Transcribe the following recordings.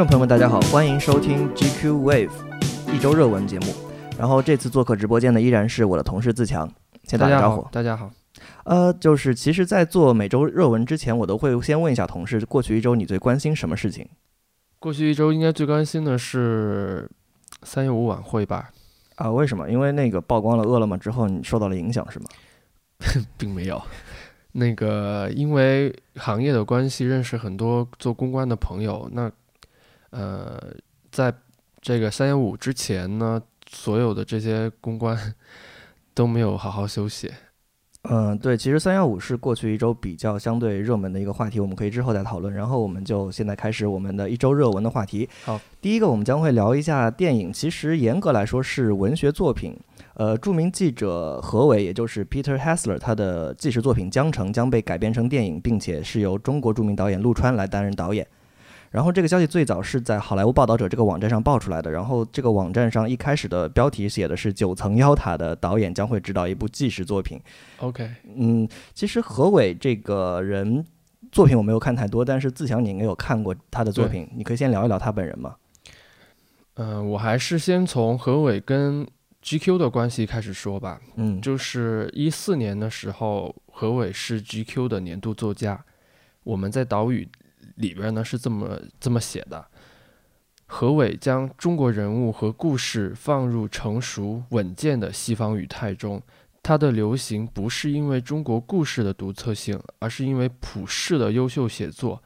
众朋友们，大家好，欢迎收听 GQ Wave 一周热文节目。然后这次做客直播间的依然是我的同事自强，先打个招呼。大家好。呃，就是其实，在做每周热文之前，我都会先问一下同事，过去一周你最关心什么事情？过去一周应该最关心的是三幺五晚会吧？啊，为什么？因为那个曝光了饿了么之后，你受到了影响是吗？并没有。那个因为行业的关系，认识很多做公关的朋友。那呃，在这个三幺五之前呢，所有的这些公关 都没有好好休息。嗯，对，其实三幺五是过去一周比较相对热门的一个话题，我们可以之后再讨论。然后我们就现在开始我们的一周热文的话题。好，第一个我们将会聊一下电影，其实严格来说是文学作品。呃，著名记者何伟，也就是 Peter Hessler，他的纪实作品《江城》将被改编成电影，并且是由中国著名导演陆川来担任导演。然后这个消息最早是在好莱坞报道者这个网站上爆出来的。然后这个网站上一开始的标题写的是“九层妖塔”的导演将会执导一部纪实作品。OK，嗯，其实何伟这个人作品我没有看太多，但是自强你应该有看过他的作品，你可以先聊一聊他本人吗？嗯，我还是先从何伟跟 GQ 的关系开始说吧。嗯，就是一四年的时候，何伟是 GQ 的年度作家。我们在岛屿。里边呢是这么这么写的：何伟将中国人物和故事放入成熟稳健的西方语态中。他的流行不是因为中国故事的独特性，而是因为普世的优秀写作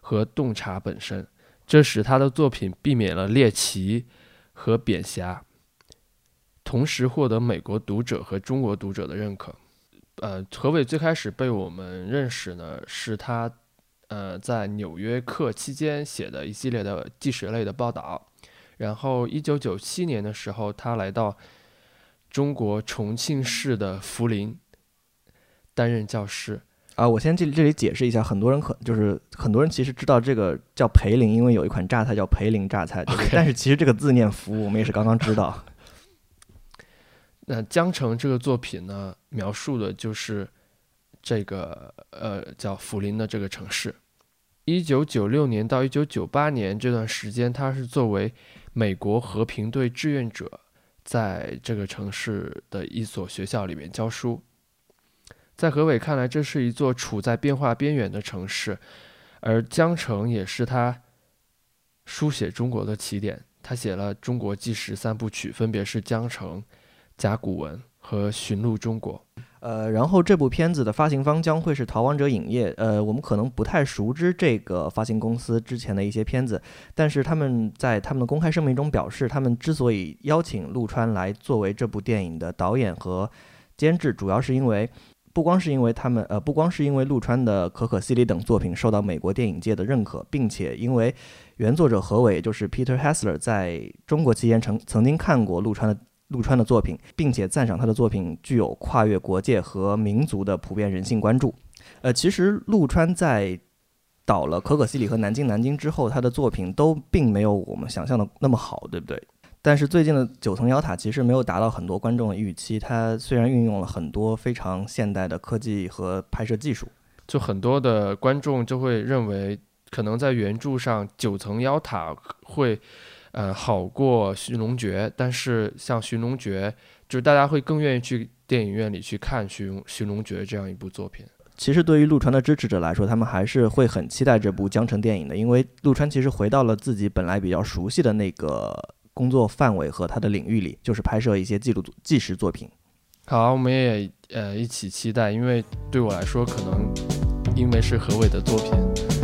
和洞察本身。这使他的作品避免了猎奇和贬狭，同时获得美国读者和中国读者的认可。呃，何伟最开始被我们认识呢，是他。呃，在纽约客期间写的一系列的纪实类的报道，然后一九九七年的时候，他来到中国重庆市的涪陵担任教师。啊，我先这这里解释一下，很多人可就是很多人其实知道这个叫涪陵，因为有一款榨菜叫涪陵榨菜，但是其实这个字念福，我们也是刚刚知道。那江城这个作品呢，描述的就是这个呃叫福林的这个城市。一九九六年到一九九八年这段时间，他是作为美国和平队志愿者，在这个城市的一所学校里面教书。在何伟看来，这是一座处在变化边缘的城市，而江城也是他书写中国的起点。他写了中国纪实三部曲，分别是《江城》《甲骨文》和《寻路中国》。呃，然后这部片子的发行方将会是逃亡者影业。呃，我们可能不太熟知这个发行公司之前的一些片子，但是他们在他们的公开声明中表示，他们之所以邀请陆川来作为这部电影的导演和监制，主要是因为不光是因为他们，呃，不光是因为陆川的《可可西里》等作品受到美国电影界的认可，并且因为原作者何伟，就是 Peter Hessler，在中国期间曾曾经看过陆川的。陆川的作品，并且赞赏他的作品具有跨越国界和民族的普遍人性关注。呃，其实陆川在导了《可可西里》和《南京南京》之后，他的作品都并没有我们想象的那么好，对不对？但是最近的《九层妖塔》其实没有达到很多观众的预期。它虽然运用了很多非常现代的科技和拍摄技术，就很多的观众就会认为，可能在原著上《九层妖塔》会。呃，好过《寻龙诀》，但是像《寻龙诀》，就是大家会更愿意去电影院里去看《寻寻龙诀》这样一部作品。其实对于陆川的支持者来说，他们还是会很期待这部江城电影的，因为陆川其实回到了自己本来比较熟悉的那个工作范围和他的领域里，就是拍摄一些记录纪实作品。好，我们也呃一起期待，因为对我来说，可能因为是何伟的作品。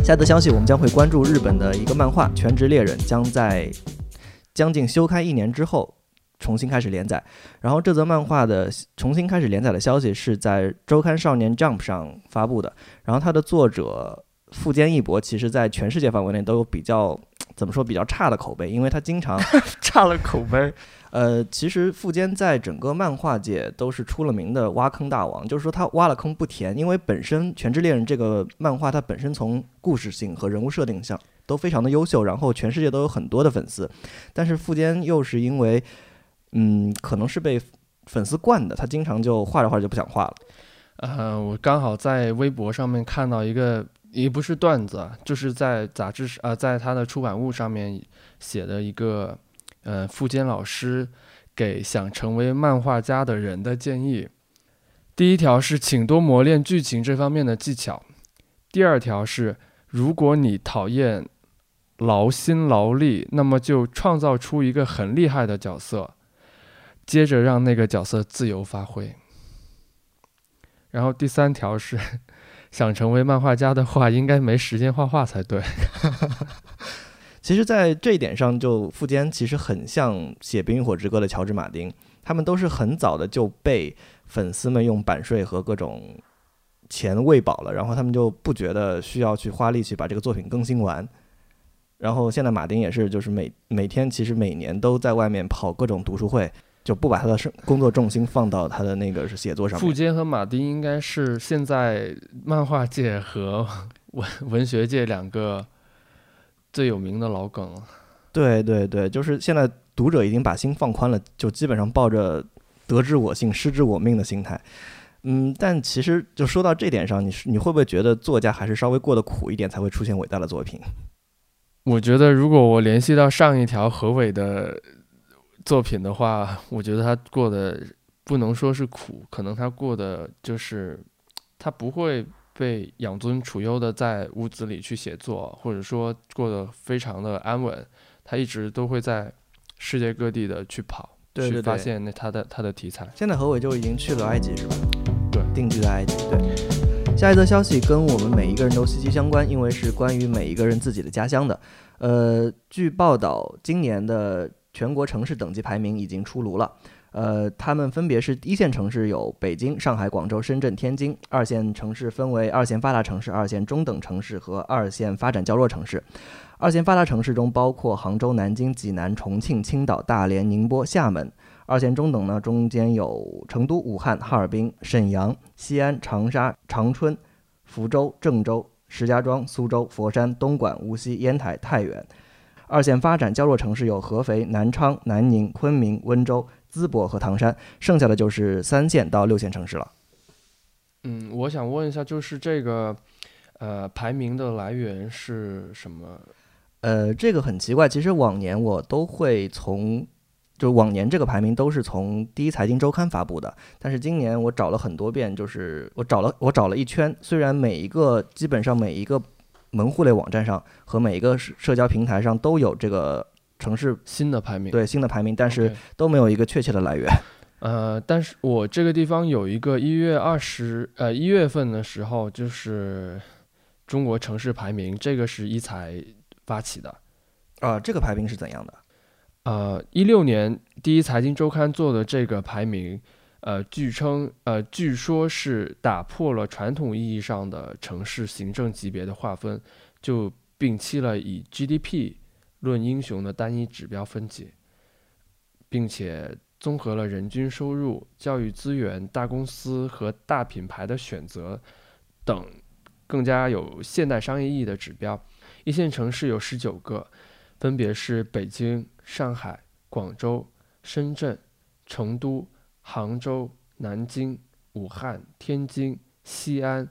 下则消息，我们将会关注日本的一个漫画《全职猎人》将在。将近休刊一年之后，重新开始连载。然后这则漫画的重新开始连载的消息是在周刊少年 Jump 上发布的。然后它的作者富坚义博，其实在全世界范围内都有比较怎么说比较差的口碑，因为他经常 差了口碑。呃，其实富坚在整个漫画界都是出了名的挖坑大王，就是说他挖了坑不填，因为本身《全职猎人》这个漫画它本身从故事性和人物设定上。都非常的优秀，然后全世界都有很多的粉丝，但是富坚又是因为，嗯，可能是被粉丝惯的，他经常就画着画着就不想画了。呃，我刚好在微博上面看到一个也不是段子，就是在杂志呃，在他的出版物上面写的一个呃，富坚老师给想成为漫画家的人的建议。第一条是，请多磨练剧情这方面的技巧。第二条是，如果你讨厌劳心劳力，那么就创造出一个很厉害的角色，接着让那个角色自由发挥。然后第三条是，想成为漫画家的话，应该没时间画画才对。其实，在这一点上，就富坚其实很像写《冰与火之歌》的乔治·马丁，他们都是很早的就被粉丝们用版税和各种。钱喂饱了，然后他们就不觉得需要去花力气把这个作品更新完。然后现在马丁也是，就是每每天其实每年都在外面跑各种读书会，就不把他的生工作重心放到他的那个是写作上。富坚和马丁应该是现在漫画界和文文学界两个最有名的老梗了。对对对，就是现在读者已经把心放宽了，就基本上抱着得之我幸，失之我命的心态。嗯，但其实就说到这点上，你是你会不会觉得作家还是稍微过得苦一点才会出现伟大的作品？我觉得如果我联系到上一条何伟的作品的话，我觉得他过得不能说是苦，可能他过得就是他不会被养尊处优的在屋子里去写作，或者说过得非常的安稳，他一直都会在世界各地的去跑。去发现那他的他的题材，现在何伟就已经去了埃及，是吧？对，定居在埃及。对，下一则消息跟我们每一个人都息息相关，因为是关于每一个人自己的家乡的。呃，据报道，今年的全国城市等级排名已经出炉了。呃，他们分别是一线城市有北京、上海、广州、深圳、天津；二线城市分为二线发达城市、二线中等城市和二线发展较弱城市。二线发达城市中包括杭州、南京、济南、重庆、青岛、大连、宁波、厦门；二线中等呢，中间有成都、武汉、哈尔滨、沈阳、西安、长沙、长春、福州、郑州、石家庄、苏州、佛山、东莞、无锡、烟台、太原；二线发展较弱城市有合肥、南昌、南宁、昆明、温州、淄博和唐山，剩下的就是三线到六线城市了。嗯，我想问一下，就是这个，呃，排名的来源是什么？呃，这个很奇怪。其实往年我都会从，就往年这个排名都是从第一财经周刊发布的。但是今年我找了很多遍，就是我找了我找了一圈，虽然每一个基本上每一个门户类网站上和每一个社交平台上都有这个城市新的排名，对新的排名，但是都没有一个确切的来源。呃，但是我这个地方有一个一月二十呃一月份的时候，就是中国城市排名，这个是一财。发起的，啊，这个排名是怎样的？呃，一六年第一财经周刊做的这个排名，呃，据称，呃，据说是打破了传统意义上的城市行政级别的划分，就摒弃了以 GDP 论英雄的单一指标分级，并且综合了人均收入、教育资源、大公司和大品牌的选择等更加有现代商业意义的指标。一线城市有十九个，分别是北京、上海、广州、深圳、成都、杭州、南京、武汉、天津、西安、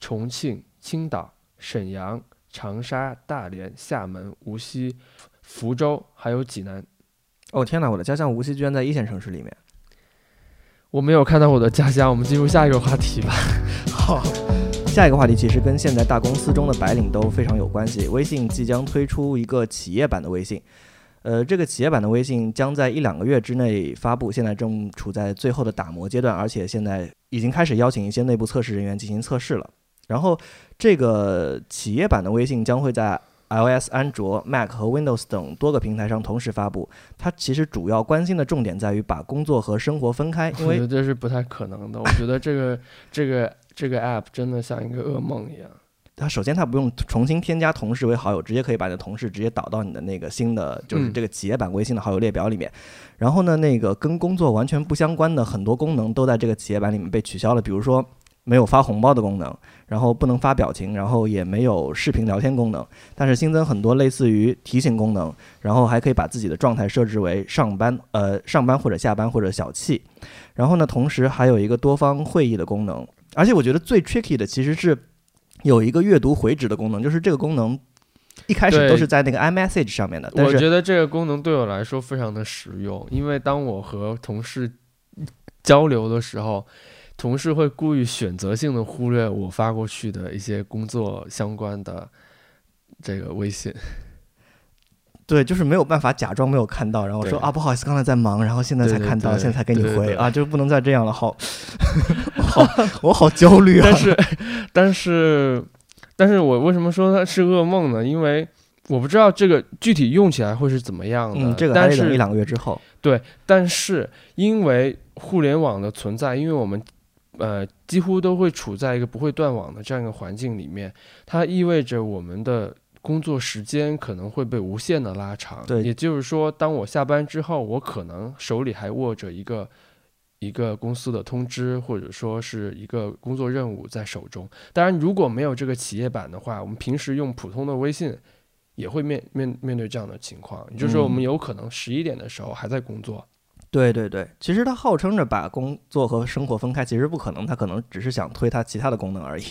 重庆、青岛、沈阳、长沙、大连、厦门、无锡、福州，还有济南。哦天哪，我的家乡无锡居然在一线城市里面。我没有看到我的家乡，我们进入下一个话题吧。好。下一个话题其实跟现在大公司中的白领都非常有关系。微信即将推出一个企业版的微信，呃，这个企业版的微信将在一两个月之内发布，现在正处在最后的打磨阶段，而且现在已经开始邀请一些内部测试人员进行测试了。然后，这个企业版的微信将会在 iOS、安卓、Mac 和 Windows 等多个平台上同时发布。它其实主要关心的重点在于把工作和生活分开，因为我觉得这是不太可能的。我觉得这个 这个。这个 app 真的像一个噩梦一样。它首先它不用重新添加同事为好友，直接可以把你的同事直接导到你的那个新的，就是这个企业版微信的好友列表里面。然后呢，那个跟工作完全不相关的很多功能都在这个企业版里面被取消了，比如说没有发红包的功能，然后不能发表情，然后也没有视频聊天功能。但是新增很多类似于提醒功能，然后还可以把自己的状态设置为上班，呃，上班或者下班或者小憩。然后呢，同时还有一个多方会议的功能。而且我觉得最 tricky 的其实是有一个阅读回执的功能，就是这个功能一开始都是在那个 iMessage 上面的，但是我觉得这个功能对我来说非常的实用，因为当我和同事交流的时候，同事会故意选择性的忽略我发过去的一些工作相关的这个微信。对，就是没有办法假装没有看到，然后说啊不好意思，刚才在忙，然后现在才看到，对现在才给你回啊，就不能再这样了，好，好，我好焦虑啊。但是，但是，但是我为什么说它是噩梦呢？因为我不知道这个具体用起来会是怎么样的。嗯，这个还但是得一两个月之后。对，但是因为互联网的存在，因为我们呃几乎都会处在一个不会断网的这样一个环境里面，它意味着我们的工作时间可能会被无限的拉长。对也就是说，当我下班之后，我可能手里还握着一个。一个公司的通知，或者说是一个工作任务在手中。当然，如果没有这个企业版的话，我们平时用普通的微信也会面面面对这样的情况，也就是说，我们嗯有可能十一点的时候还在工作。对对对，其实他号称着把工作和生活分开，其实不可能，他可能只是想推他其他的功能而已。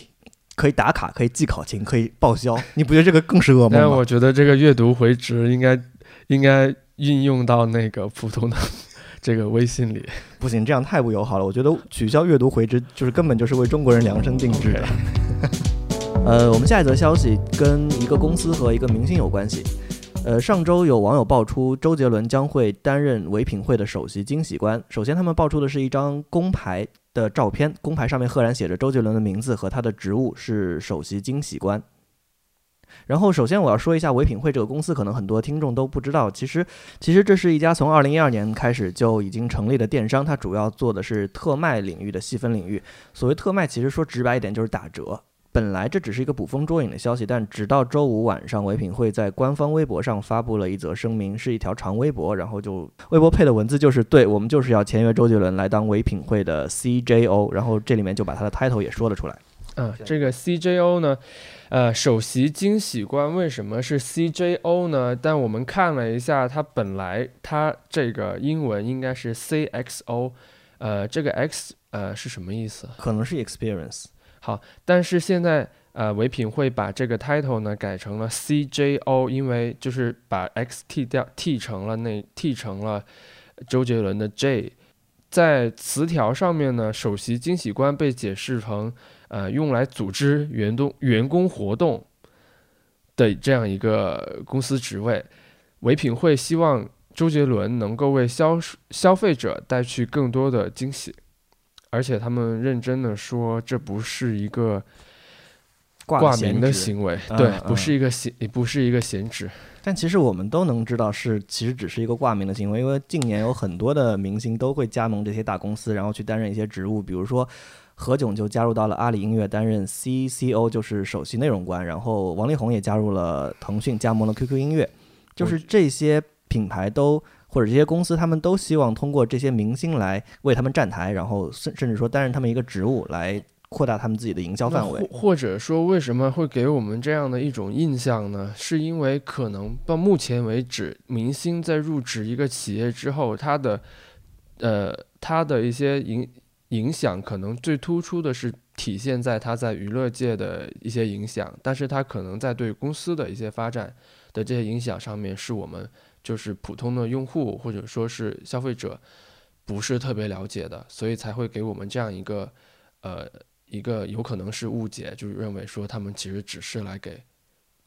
可以打卡，可以记考勤，可以报销，你不觉得这个更是噩梦吗？我觉得这个阅读回执应该应该运用到那个普通的这个微信里。不行，这样太不友好了。我觉得取消阅读回执就是根本就是为中国人量身定制的。呃，我们下一则消息跟一个公司和一个明星有关系。呃，上周有网友爆出周杰伦将会担任唯品会的首席惊喜官。首先，他们爆出的是一张工牌的照片，工牌上面赫然写着周杰伦的名字和他的职务是首席惊喜官。然后，首先我要说一下唯品会这个公司，可能很多听众都不知道，其实其实这是一家从二零一二年开始就已经成立的电商，它主要做的是特卖领域的细分领域。所谓特卖，其实说直白一点就是打折。本来这只是一个捕风捉影的消息，但直到周五晚上，唯品会在官方微博上发布了一则声明，是一条长微博，然后就微博配的文字就是“对我们就是要签约周杰伦来当唯品会的 CJO”，然后这里面就把他的 title 也说了出来。嗯，这个 CJO 呢，呃，首席惊喜官为什么是 CJO 呢？但我们看了一下，它本来它这个英文应该是 CXO，呃，这个 X 呃是什么意思？可能是 experience，好但是现在呃，唯品会把这个 title 呢改成了 CJO，因为就是把 X 剃掉，替成了那替成了周杰伦的 J。在词条上面呢，首席惊喜官被解释成呃用来组织员动员工活动的这样一个公司职位。唯品会希望周杰伦能够为消消费者带去更多的惊喜，而且他们认真的说，这不是一个挂名的行为，嗯对，嗯不是一个闲，也不是一个闲职。但其实我们都能知道是，其实只是一个挂名的行为，因为近年有很多的明星都会加盟这些大公司，然后去担任一些职务，比如说何炅就加入到了阿里音乐担任 CCO，就是首席内容官，然后王力宏也加入了腾讯，加盟了 QQ 音乐，就是这些品牌都或者这些公司，他们都希望通过这些明星来为他们站台，然后甚甚至说担任他们一个职务来扩大他们自己的营销范围。或或者说，为什么会给我们这样的一种印象呢？是因为可能到目前为止，明星在入职一个企业之后，他的呃他的一些影影响，可能最突出的是体现在他在娱乐界的一些影响，但是他可能在对公司的一些发展的这些影响上面，是我们就是普通的用户或者说是消费者不是特别了解的，所以才会给我们这样一个呃。一个有可能是误解，就是认为说他们其实只是来给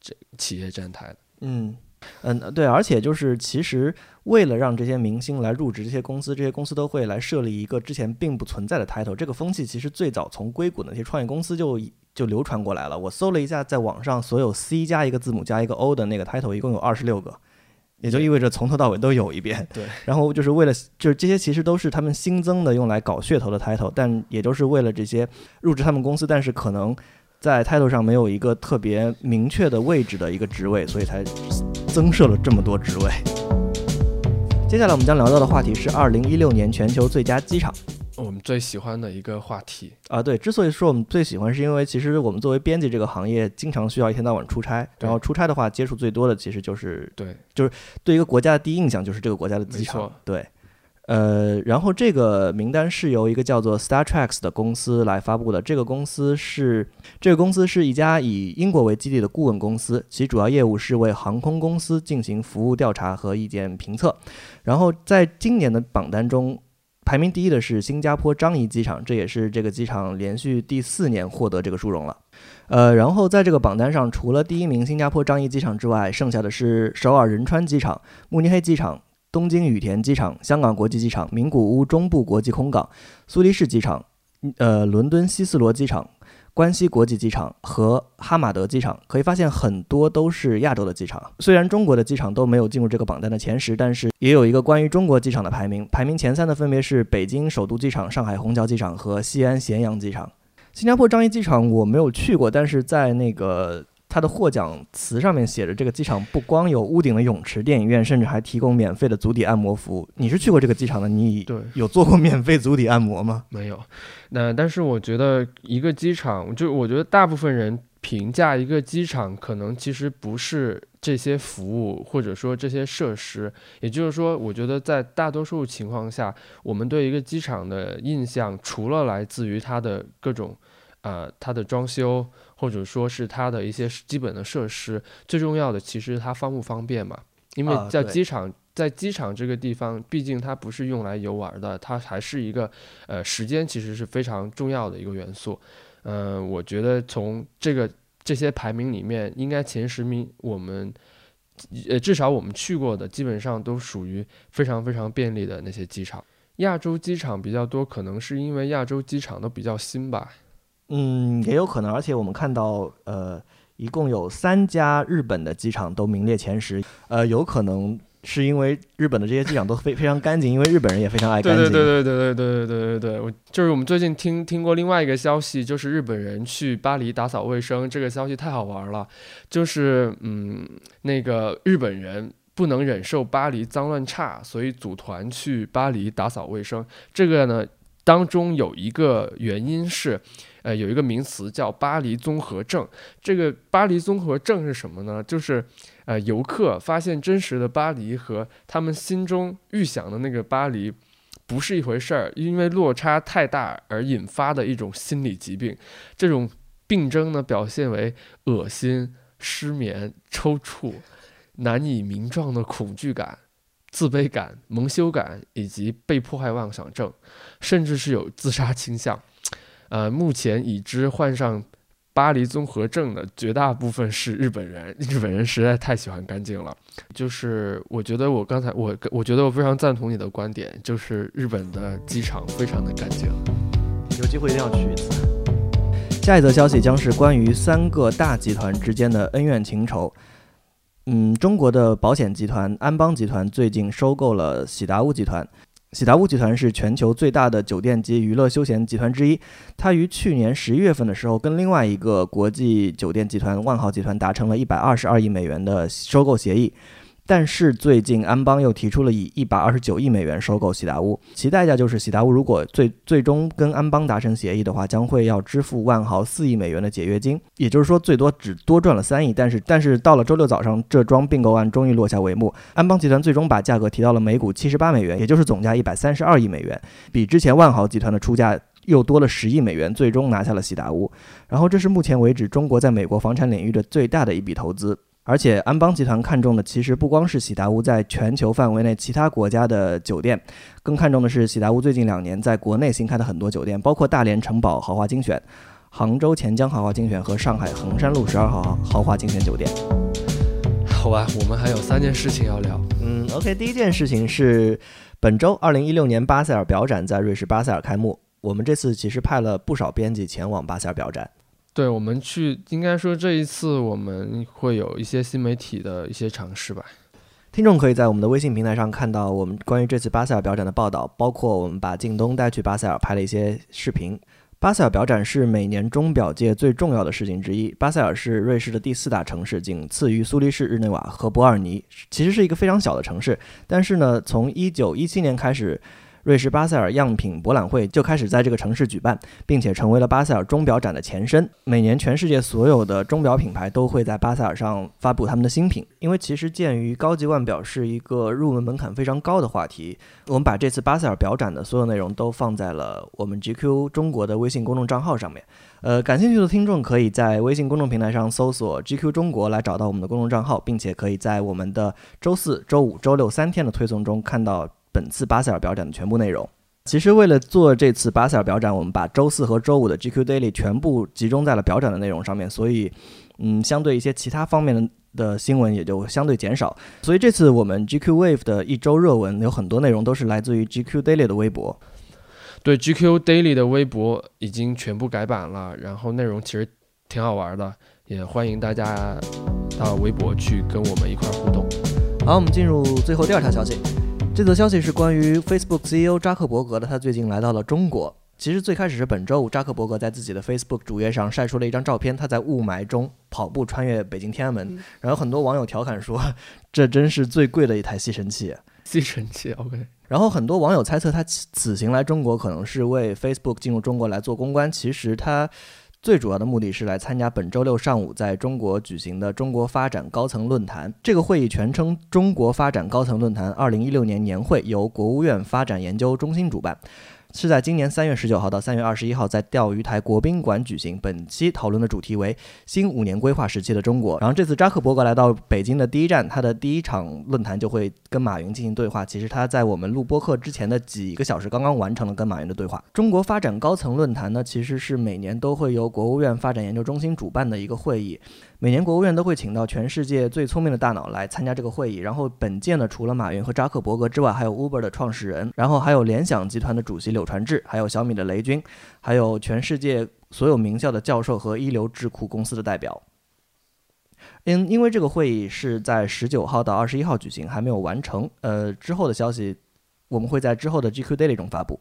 这企业站台。嗯嗯，对，而且就是其实为了让这些明星来入职这些公司，这些公司都会来设立一个之前并不存在的 title。这个风气其实最早从硅谷那些创业公司就就流传过来了。我搜了一下，在网上所有 C 加一个字母加一个 O 的那个 title 一共有二十六个。也就意味着从头到尾都有一遍，对。然后就是为了，就是这些其实都是他们新增的用来搞噱头的 title，但也都是为了这些入职他们公司，但是可能在 title 上没有一个特别明确的位置的一个职位，所以才增设了这么多职位。接下来我们将聊到的话题是二零一六年全球最佳机场我们最喜欢的一个话题。啊，对，之所以说我们最喜欢，是因为其实我们作为编辑这个行业，经常需要一天到晚出差，然后出差的话，接触最多的其实就是对，就是对一个国家的第一印象就是这个国家的机场，对。呃，然后这个名单是由一个叫做 Star Treks 的公司来发布的。这个公司是这个公司是一家以英国为基地的顾问公司，其主要业务是为航空公司进行服务调查和意见评测。然后在今年的榜单中，排名第一的是新加坡樟宜机场，这也是这个机场连续第四年获得这个殊荣了。呃，然后在这个榜单上，除了第一名新加坡樟宜机场之外，剩下的是首尔仁川机场、慕尼黑机场。东京羽田机场、香港国际机场、名古屋中部国际空港、苏黎世机场、呃伦敦希斯罗机场、关西国际机场和哈马德机场，可以发现很多都是亚洲的机场。虽然中国的机场都没有进入这个榜单的前十，但是也有一个关于中国机场的排名。排名前三的分别是北京首都机场、上海虹桥机场和西安咸阳机场。新加坡樟宜机场我没有去过，但是在那个。它的获奖词上面写着，这个机场不光有屋顶的泳池、电影院，甚至还提供免费的足底按摩服务。你是去过这个机场的？你对有做过免费足底按摩吗？没有。那但是我觉得一个机场，就我觉得大部分人评价一个机场，可能其实不是这些服务或者说这些设施。也就是说，我觉得在大多数情况下，我们对一个机场的印象，除了来自于它的各种，呃，它的装修。或者说是它的一些基本的设施，最重要的其实它方不方便嘛？因为在机场，在机场这个地方，毕竟它不是用来游玩的，它还是一个呃时间其实是非常重要的一个元素。嗯，我觉得从这个这些排名里面，应该前十名我们呃至少我们去过的，基本上都属于非常非常便利的那些机场。亚洲机场比较多，可能是因为亚洲机场都比较新吧。嗯，也有可能，而且我们看到，呃，一共有三家日本的机场都名列前十，呃，有可能是因为日本的这些机场都非非常干净，因为日本人也非常爱干净。对对对对对对对对对对，我就是我们最近听听过另外一个消息，就是日本人去巴黎打扫卫生，这个消息太好玩了，就是嗯，那个日本人不能忍受巴黎脏乱差，所以组团去巴黎打扫卫生。这个呢，当中有一个原因是。呃，有一个名词叫巴黎综合症。这个巴黎综合症是什么呢？就是，呃，游客发现真实的巴黎和他们心中预想的那个巴黎不是一回事儿，因为落差太大而引发的一种心理疾病。这种病症呢，表现为恶心、失眠、抽搐、难以名状的恐惧感、自卑感、蒙羞感以及被迫害妄想症，甚至是有自杀倾向。呃，目前已知患上巴黎综合症的绝大部分是日本人。日本人实在太喜欢干净了，就是我觉得我刚才我我觉得我非常赞同你的观点，就是日本的机场非常的干净，有机会一定要去一次。下一则消息将是关于三个大集团之间的恩怨情仇。嗯，中国的保险集团安邦集团最近收购了喜达屋集团。喜达屋集团是全球最大的酒店及娱乐休闲集团之一。它于去年十一月份的时候，跟另外一个国际酒店集团万豪集团达成了一百二十二亿美元的收购协议。但是最近安邦又提出了以一百二十九亿美元收购喜达屋，其代价就是喜达屋如果最最终跟安邦达成协议的话，将会要支付万豪四亿美元的解约金，也就是说最多只多赚了三亿。但是但是到了周六早上，这桩并购案终于落下帷幕，安邦集团最终把价格提到了每股七十八美元，也就是总价一百三十二亿美元，比之前万豪集团的出价又多了十亿美元，最终拿下了喜达屋。然后这是目前为止中国在美国房产领域的最大的一笔投资。而且安邦集团看中的其实不光是喜达屋在全球范围内其他国家的酒店，更看重的是喜达屋最近两年在国内新开的很多酒店，包括大连城堡豪华精选、杭州钱江豪华精选和上海衡山路十二号豪华精选酒店。好吧，我们还有三件事情要聊。嗯，OK，第一件事情是本周二零一六年巴塞尔表展在瑞士巴塞尔开幕，我们这次其实派了不少编辑前往巴塞尔表展。对我们去，应该说这一次我们会有一些新媒体的一些尝试吧。听众可以在我们的微信平台上看到我们关于这次巴塞尔表展的报道，包括我们把靳东带去巴塞尔拍了一些视频。巴塞尔表展是每年钟表界最重要的事情之一。巴塞尔是瑞士的第四大城市，仅次于苏黎世、日内瓦和伯尔尼，其实是一个非常小的城市。但是呢，从一九一七年开始。瑞士巴塞尔样品博览会就开始在这个城市举办，并且成为了巴塞尔钟表展的前身。每年全世界所有的钟表品牌都会在巴塞尔上发布他们的新品。因为其实鉴于高级腕表是一个入门门槛非常高的话题，我们把这次巴塞尔表展的所有内容都放在了我们 GQ 中国的微信公众账号上面。呃，感兴趣的听众可以在微信公众平台上搜索 GQ 中国来找到我们的公众账号，并且可以在我们的周四周五、周六三天的推送中看到本次巴塞尔表展的全部内容。其实为了做这次巴塞尔表展，我们把周四和周五的 GQ Daily 全部集中在了表展的内容上面，所以，嗯，相对一些其他方面的的新闻也就相对减少。所以这次我们 GQ Wave 的一周热文有很多内容都是来自于 GQ Daily 的微博。对 GQ Daily 的微博已经全部改版了，然后内容其实挺好玩的，也欢迎大家到微博去跟我们一块互动。好，我们进入最后第二条消息。这则消息是关于 Facebook CEO 扎克伯格的，他最近来到了中国。其实最开始是本周五，扎克伯格在自己的 Facebook 主页上晒出了一张照片，他在雾霾中跑步穿越北京天安门，然后很多网友调侃说，这真是最贵的一台吸尘器。吸尘器，OK。然后很多网友猜测他此行来中国可能是为 Facebook 进入中国来做公关，其实他最主要的目的是来参加本周六上午在中国举行的中国发展高层论坛。这个会议全称中国发展高层论坛二零一六年年会，由国务院发展研究中心主办。是在今年三月十九号到三月二十一号，在钓鱼台国宾馆举行。本期讨论的主题为新五年规划时期的中国。然后这次扎克伯格来到北京的第一站，他的第一场论坛就会跟马云进行对话。其实他在我们录播课之前的几个小时刚刚完成了跟马云的对话。中国发展高层论坛呢，其实是每年都会由国务院发展研究中心主办的一个会议。每年国务院都会请到全世界最聪明的大脑来参加这个会议。然后本届呢，除了马云和扎克伯格之外，还有 Uber 的创始人，然后还有联想集团的主席柳传志，还有小米的雷军，还有全世界所有名校的教授和一流智库公司的代表。因因为这个会议是在十九号到二十一号举行，还没有完成。呃，之后的消息我们会在之后的 GQ Daily 中发布。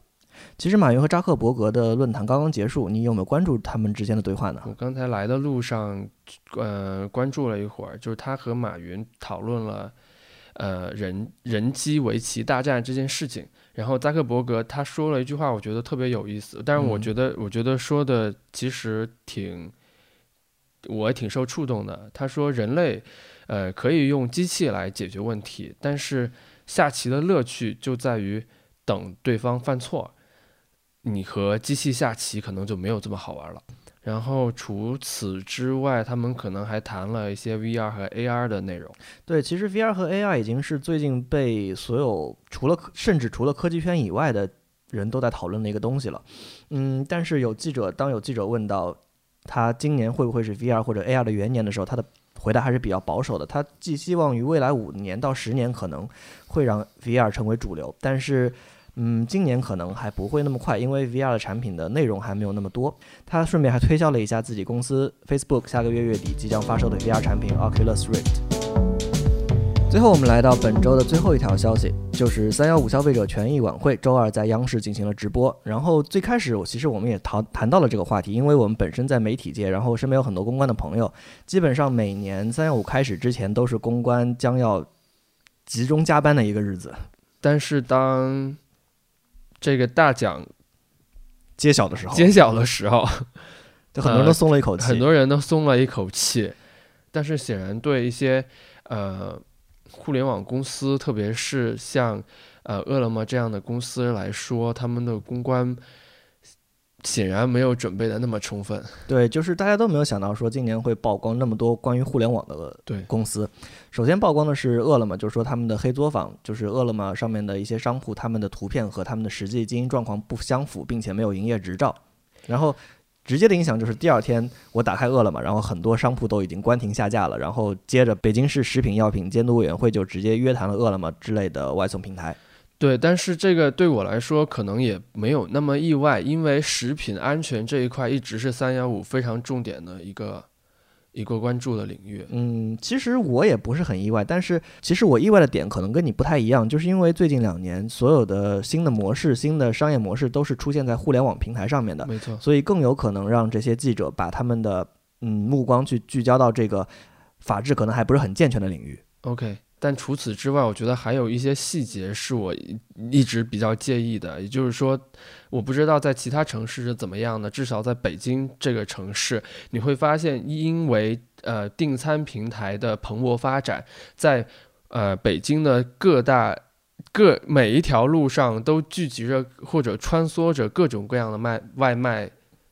其实马云和扎克伯格的论坛刚刚结束，你有没有关注他们之间的对话呢？我刚才来的路上，呃，关注了一会儿，就是他和马云讨论了，呃，人人机围棋大战这件事情。然后扎克伯格他说了一句话，我觉得特别有意思，但是我觉得，我觉得说的其实挺，我也挺受触动的。他说，人类，呃，可以用机器来解决问题，但是下棋的乐趣就在于等对方犯错。你和机器下棋可能就没有这么好玩了。然后除此之外，他们可能还谈了一些 VR 和 AR 的内容。对，其实 VR 和 AR 已经是最近被所有除了甚至除了科技圈以外的人都在讨论的一个东西了。嗯，但是有记者当有记者问到他今年会不会是 VR 或者 AR 的元年的时候，他的回答还是比较保守的。他寄希望于未来五年到十年可能会让 VR 成为主流，但是。嗯，今年可能还不会那么快，因为 VR 的产品的内容还没有那么多。他顺便还推销了一下自己公司 Facebook 下个月月底即将发售的 VR 产品 Oculus Rift。最后，我们来到本周的最后一条消息，就是三幺五消费者权益晚会周二在央视进行了直播。然后最开始，我其实我们也谈谈到了这个话题，因为我们本身在媒体界，然后身边有很多公关的朋友，基本上每年三幺五开始之前都是公关将要集中加班的一个日子。但是当这个大奖揭晓的时候，揭晓的时候，就很多人都松了一口气，很多人都松了一口气。但是显然，对一些呃互联网公司，特别是像呃饿了么这样的公司来说，他们的公关。显然没有准备的那么充分。对，就是大家都没有想到说今年会曝光那么多关于互联网的对公司。首先曝光的是饿了么，就是说他们的黑作坊，就是饿了么上面的一些商铺，他们的图片和他们的实际经营状况不相符，并且没有营业执照。然后直接的影响就是第二天我打开饿了么，然后很多商铺都已经关停下架了。然后接着北京市食品药品监督委员会就直接约谈了饿了么之类的外送平台。对，但是这个对我来说可能也没有那么意外，因为食品安全这一块一直是三幺五非常重点的一个一个关注的领域。嗯，其实我也不是很意外，但是其实我意外的点可能跟你不太一样，就是因为最近两年所有的新的模式、新的商业模式都是出现在互联网平台上面的，没错，所以更有可能让这些记者把他们的嗯目光去聚焦到这个法制可能还不是很健全的领域。OK。但除此之外，我觉得还有一些细节是我一直比较介意的。也就是说，我不知道在其他城市是怎么样的，至少在北京这个城市，你会发现，因为呃订餐平台的蓬勃发展，在呃北京的各大各每一条路上都聚集着或者穿梭着各种各样的卖外卖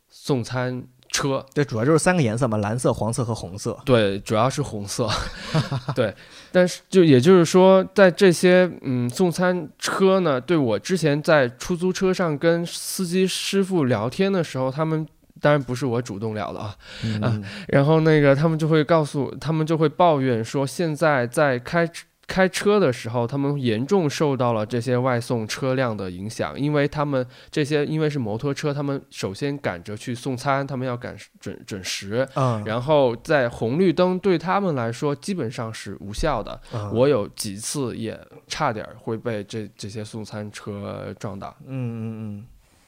送餐。车对，主要就是三个颜色嘛，蓝色、黄色和红色。对，主要是红色。对，但是就也就是说，在这些嗯送餐车呢，对我之前在出租车上跟司机师傅聊天的时候，他们当然不是我主动聊的啊，啊，然后那个他们就会告诉，他们就会抱怨说，现在在开。开车的时候，他们严重受到了这些外送车辆的影响，因为他们这些因为是摩托车，他们首先赶着去送餐，他们要赶准准时，嗯，然后在红绿灯对他们来说基本上是无效的。我有几次也差点会被这这些送餐车撞到。嗯嗯嗯，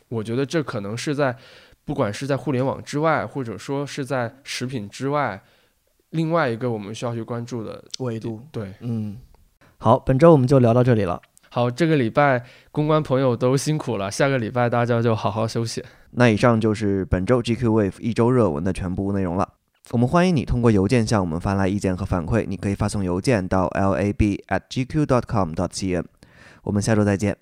我觉得这可能是在不管是在互联网之外，或者说是在食品之外。另外一个我们需要去关注的维度，对，嗯，好，本周我们就聊到这里了。好，这个礼拜公关朋友都辛苦了，下个礼拜大家就好好休息。那以上就是本周 GQ Wave 一周热文的全部内容了。我们欢迎你通过邮件向我们发来意见和反馈，你可以发送邮件到 lab at gq dot com dot cn。我们下周再见。